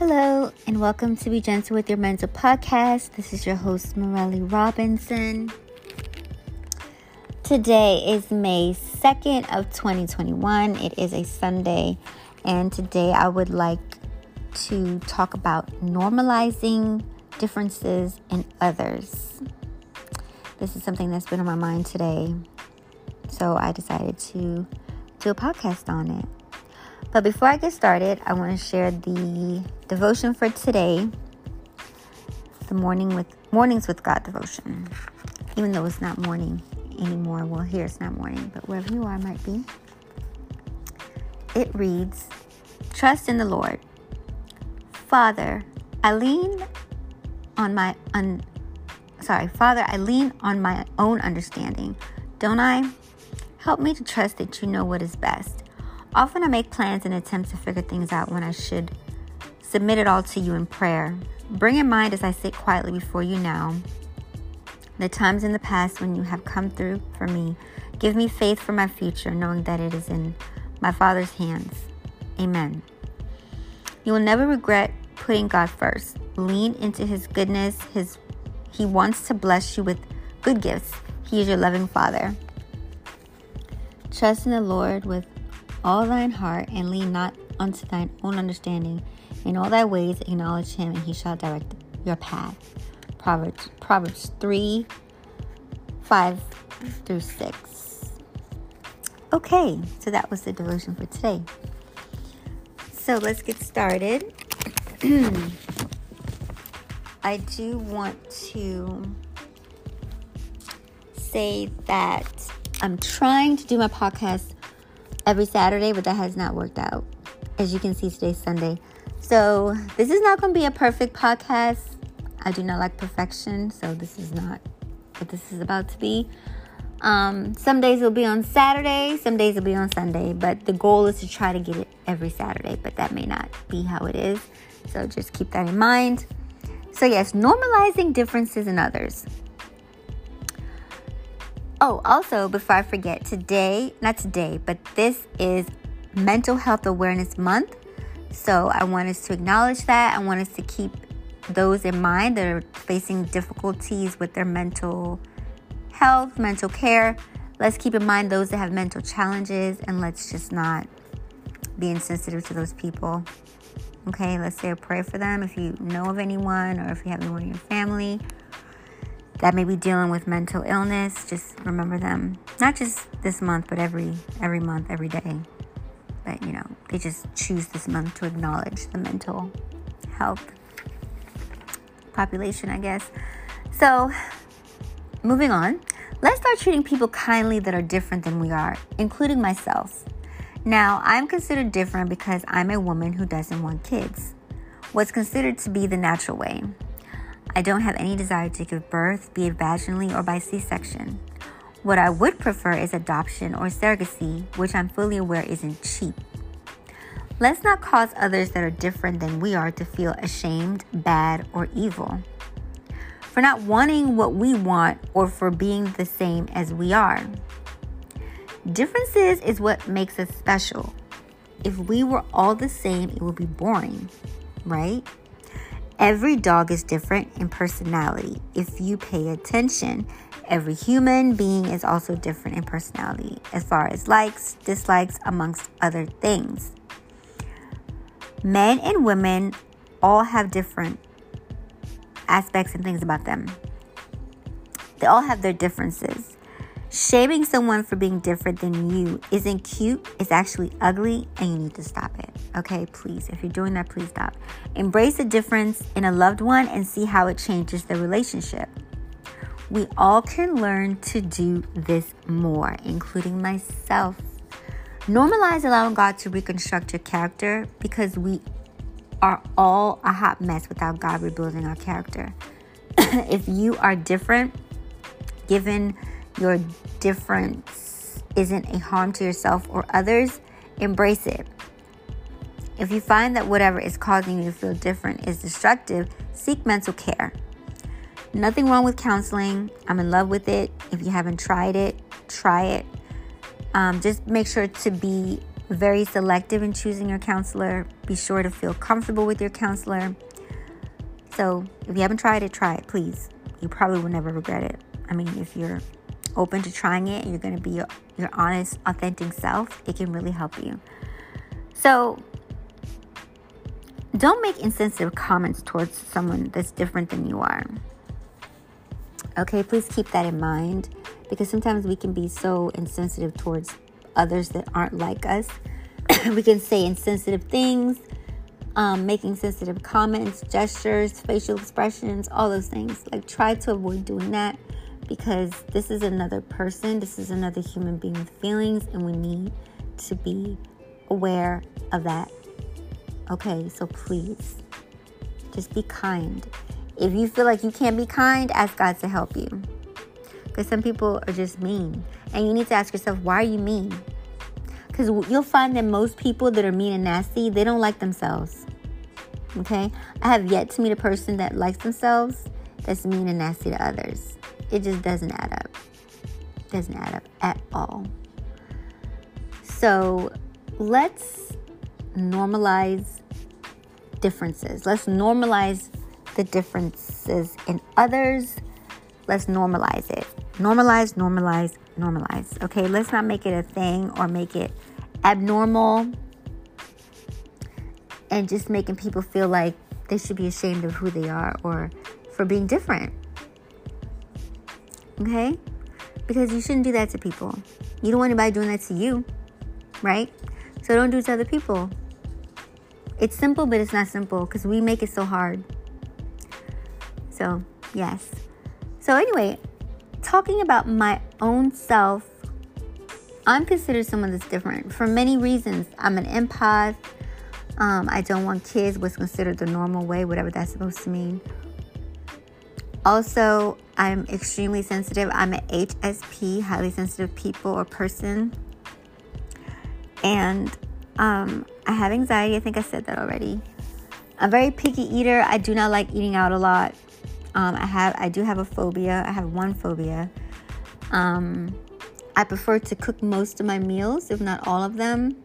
Hello, and welcome to Be Gentle with Your Mental podcast. This is your host, Morelli Robinson. Today is May 2nd of 2021. It is a Sunday, and today I would like to talk about normalizing differences in others. This is something that's been on my mind today, so I decided to do a podcast on it. But before I get started, I want to share the devotion for today, the morning with mornings with God devotion. Even though it's not morning anymore, well, here it's not morning, but wherever you are might be. It reads, "Trust in the Lord, Father. I lean on my un, sorry, Father. I lean on my own understanding, don't I? Help me to trust that you know what is best." Often I make plans and attempt to figure things out when I should submit it all to you in prayer. Bring in mind as I sit quietly before you now the times in the past when you have come through for me. Give me faith for my future, knowing that it is in my Father's hands. Amen. You will never regret putting God first. Lean into his goodness. His he wants to bless you with good gifts. He is your loving Father. Trust in the Lord with all thine heart and lean not unto thine own understanding. In all thy ways acknowledge him, and he shall direct your path. Proverbs, Proverbs 3 5 through 6. Okay, so that was the devotion for today. So let's get started. I do want to say that I'm trying to do my podcast every Saturday, but that has not worked out. As you can see, today's Sunday. So, this is not going to be a perfect podcast. I do not like perfection, so this is not what this is about to be. Um, some days it'll be on Saturday, some days it'll be on Sunday, but the goal is to try to get it every Saturday, but that may not be how it is. So, just keep that in mind. So, yes, normalizing differences in others. Oh, also, before I forget, today, not today, but this is Mental Health Awareness Month. So I want us to acknowledge that. I want us to keep those in mind that are facing difficulties with their mental health, mental care. Let's keep in mind those that have mental challenges and let's just not be insensitive to those people. Okay, let's say a prayer for them if you know of anyone or if you have anyone in your family that may be dealing with mental illness, just remember them. Not just this month, but every every month, every day. You know, they just choose this month to acknowledge the mental health population, I guess. So, moving on, let's start treating people kindly that are different than we are, including myself. Now, I'm considered different because I'm a woman who doesn't want kids. What's considered to be the natural way. I don't have any desire to give birth, be it vaginally or by C section. What I would prefer is adoption or surrogacy, which I'm fully aware isn't cheap. Let's not cause others that are different than we are to feel ashamed, bad, or evil. For not wanting what we want or for being the same as we are. Differences is what makes us special. If we were all the same, it would be boring, right? Every dog is different in personality if you pay attention. Every human being is also different in personality as far as likes, dislikes, amongst other things. Men and women all have different aspects and things about them. They all have their differences. Shaming someone for being different than you isn't cute, it's actually ugly, and you need to stop it. Okay, please. If you're doing that, please stop. Embrace the difference in a loved one and see how it changes the relationship. We all can learn to do this more, including myself. Normalize allowing God to reconstruct your character because we are all a hot mess without God rebuilding our character. if you are different, given your difference isn't a harm to yourself or others, embrace it. If you find that whatever is causing you to feel different is destructive, seek mental care. Nothing wrong with counseling. I'm in love with it. If you haven't tried it, try it. Um, just make sure to be very selective in choosing your counselor. Be sure to feel comfortable with your counselor. So, if you haven't tried it, try it, please. You probably will never regret it. I mean, if you're open to trying it and you're going to be your, your honest, authentic self, it can really help you. So, don't make insensitive comments towards someone that's different than you are. Okay, please keep that in mind because sometimes we can be so insensitive towards others that aren't like us. we can say insensitive things, um, making sensitive comments, gestures, facial expressions, all those things. Like, try to avoid doing that because this is another person, this is another human being with feelings, and we need to be aware of that. Okay, so please just be kind. If you feel like you can't be kind, ask God to help you. Because some people are just mean. And you need to ask yourself, why are you mean? Because you'll find that most people that are mean and nasty, they don't like themselves. Okay? I have yet to meet a person that likes themselves that's mean and nasty to others. It just doesn't add up. Doesn't add up at all. So let's normalize differences. Let's normalize the differences in others. Let's normalize it. Normalize, normalize, normalize. Okay, let's not make it a thing or make it abnormal and just making people feel like they should be ashamed of who they are or for being different. Okay? Because you shouldn't do that to people. You don't want anybody doing that to you, right? So don't do it to other people. It's simple, but it's not simple because we make it so hard. So, yes. So, anyway, talking about my own self, I'm considered someone that's different for many reasons. I'm an empath. Um, I don't want kids, what's considered the normal way, whatever that's supposed to mean. Also, I'm extremely sensitive. I'm an HSP, highly sensitive people or person. And um, I have anxiety. I think I said that already. I'm very picky eater. I do not like eating out a lot. Um, I have, I do have a phobia. I have one phobia. Um, I prefer to cook most of my meals, if not all of them.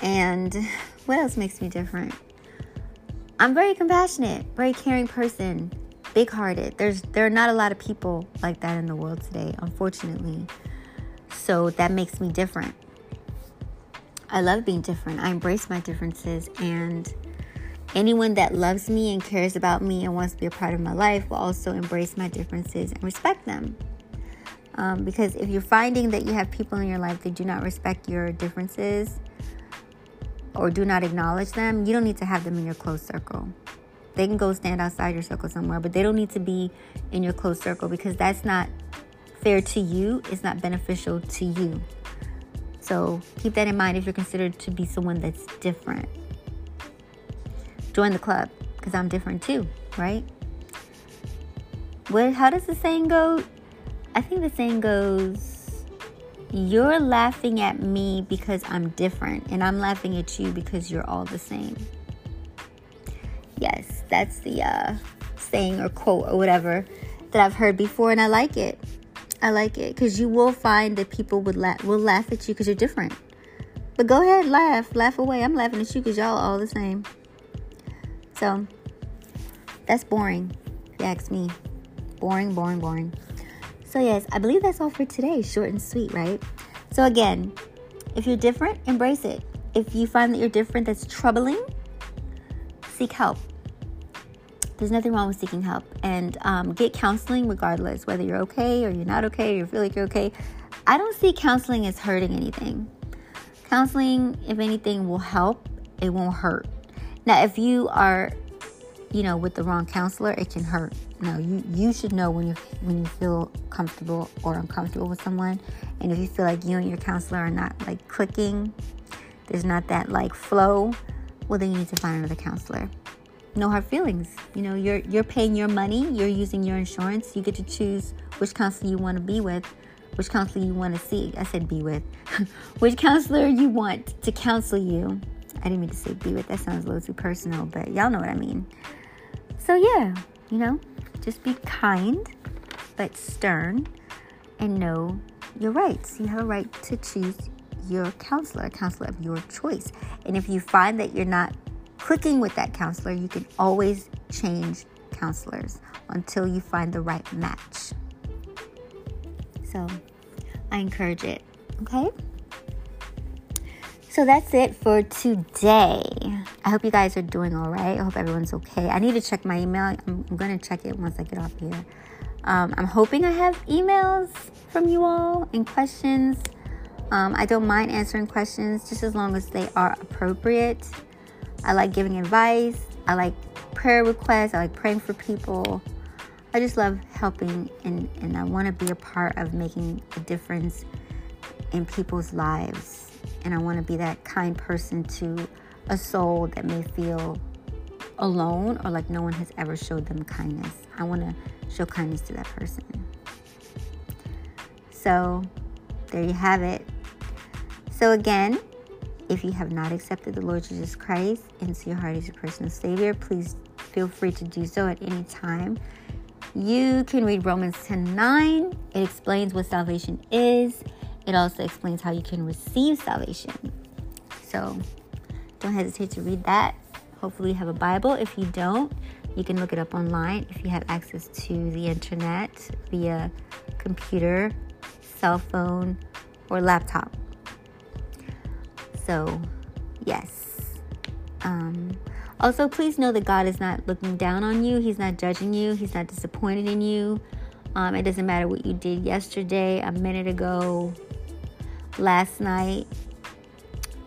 And what else makes me different? I'm very compassionate, very caring person, big-hearted. There's there are not a lot of people like that in the world today, unfortunately. So that makes me different. I love being different. I embrace my differences and anyone that loves me and cares about me and wants to be a part of my life will also embrace my differences and respect them. Um, because if you're finding that you have people in your life that do not respect your differences or do not acknowledge them, you don't need to have them in your close circle. They can go stand outside your circle somewhere, but they don't need to be in your close circle because that's not fair to you. It's not beneficial to you. So keep that in mind if you're considered to be someone that's different. Join the club because I'm different too, right? What, how does the saying go? I think the saying goes, You're laughing at me because I'm different, and I'm laughing at you because you're all the same. Yes, that's the uh, saying or quote or whatever that I've heard before, and I like it. I like it because you will find that people would la- will laugh at you because you're different. But go ahead, laugh, laugh away. I'm laughing at you because y'all all the same. So that's boring, if you ask me. Boring, boring, boring. So yes, I believe that's all for today. Short and sweet, right? So again, if you're different, embrace it. If you find that you're different, that's troubling. Seek help. There's nothing wrong with seeking help and um, get counseling regardless whether you're okay or you're not okay or you feel like you're okay. I don't see counseling as hurting anything. Counseling, if anything, will help, it won't hurt. Now, if you are, you know, with the wrong counselor, it can hurt. No, you you should know when you when you feel comfortable or uncomfortable with someone, and if you feel like you and your counselor are not like clicking, there's not that like flow. Well, then you need to find another counselor no hard feelings. You know, you're you're paying your money, you're using your insurance. You get to choose which counselor you want to be with, which counselor you want to see. I said be with. which counselor you want to counsel you. I didn't mean to say be with. That sounds a little too personal, but y'all know what I mean. So yeah, you know, just be kind but stern and know your rights. You have a right to choose your counselor, a counselor of your choice. And if you find that you're not clicking with that counselor, you can always change counselors until you find the right match. So I encourage it. Okay? So that's it for today. I hope you guys are doing all right. I hope everyone's okay. I need to check my email. I'm, I'm going to check it once I get off here. Um, I'm hoping I have emails from you all and questions. Um, I don't mind answering questions just as long as they are appropriate. I like giving advice. I like prayer requests. I like praying for people. I just love helping and, and I want to be a part of making a difference in people's lives. And I want to be that kind person to a soul that may feel alone or like no one has ever showed them kindness. I want to show kindness to that person. So, there you have it. So, again, if you have not accepted the Lord Jesus Christ into your heart as your personal Savior, please feel free to do so at any time. You can read Romans 10 9. It explains what salvation is, it also explains how you can receive salvation. So don't hesitate to read that. Hopefully, you have a Bible. If you don't, you can look it up online if you have access to the internet via computer, cell phone, or laptop. So, yes. Um, also, please know that God is not looking down on you. He's not judging you. He's not disappointed in you. Um, it doesn't matter what you did yesterday, a minute ago, last night,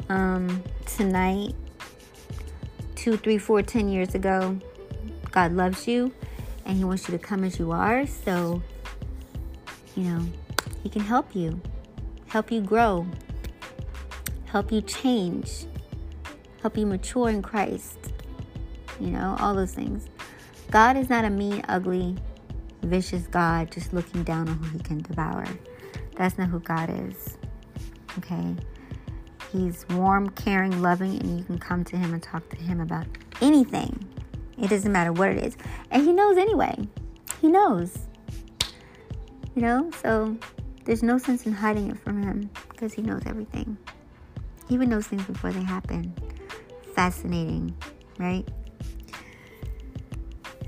um, tonight, two, three, four, ten years ago. God loves you and He wants you to come as you are. So, you know, He can help you, help you grow, help you change, help you mature in Christ you know, all those things. God is not a mean, ugly, vicious God just looking down on who he can devour. That's not who God is. Okay? He's warm, caring, loving, and you can come to him and talk to him about anything. It doesn't matter what it is. And he knows anyway. He knows. You know? So there's no sense in hiding it from him because he knows everything. Even those things before they happen. Fascinating, right?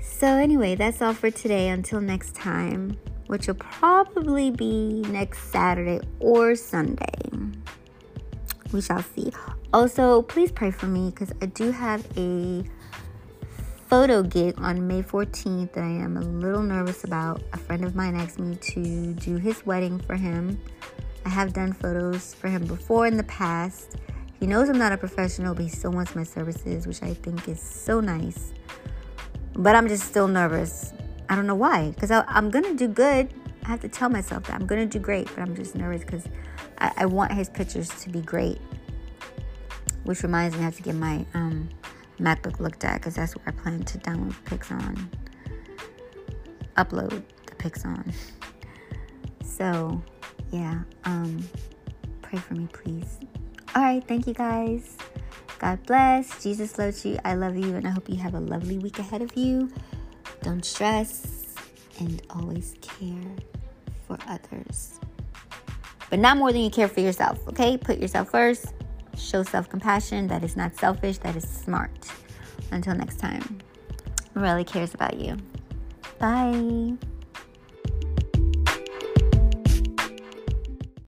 So, anyway, that's all for today. Until next time, which will probably be next Saturday or Sunday. We shall see. Also, please pray for me because I do have a photo gig on May 14th that I am a little nervous about. A friend of mine asked me to do his wedding for him. I have done photos for him before in the past. He knows I'm not a professional, but he still wants my services, which I think is so nice. But I'm just still nervous. I don't know why. Because I'm going to do good. I have to tell myself that I'm going to do great. But I'm just nervous because I, I, want his pictures to be great. Which reminds me, I have to get my um, MacBook looked at because that's where I plan to download pics on. Upload the pics on. So, yeah. Um, pray for me, please. All right. Thank you guys. God bless. Jesus loves you. I love you. And I hope you have a lovely week ahead of you. Don't stress and always care for others. But not more than you care for yourself, okay? Put yourself first. Show self compassion. That is not selfish, that is smart. Until next time, really cares about you. Bye.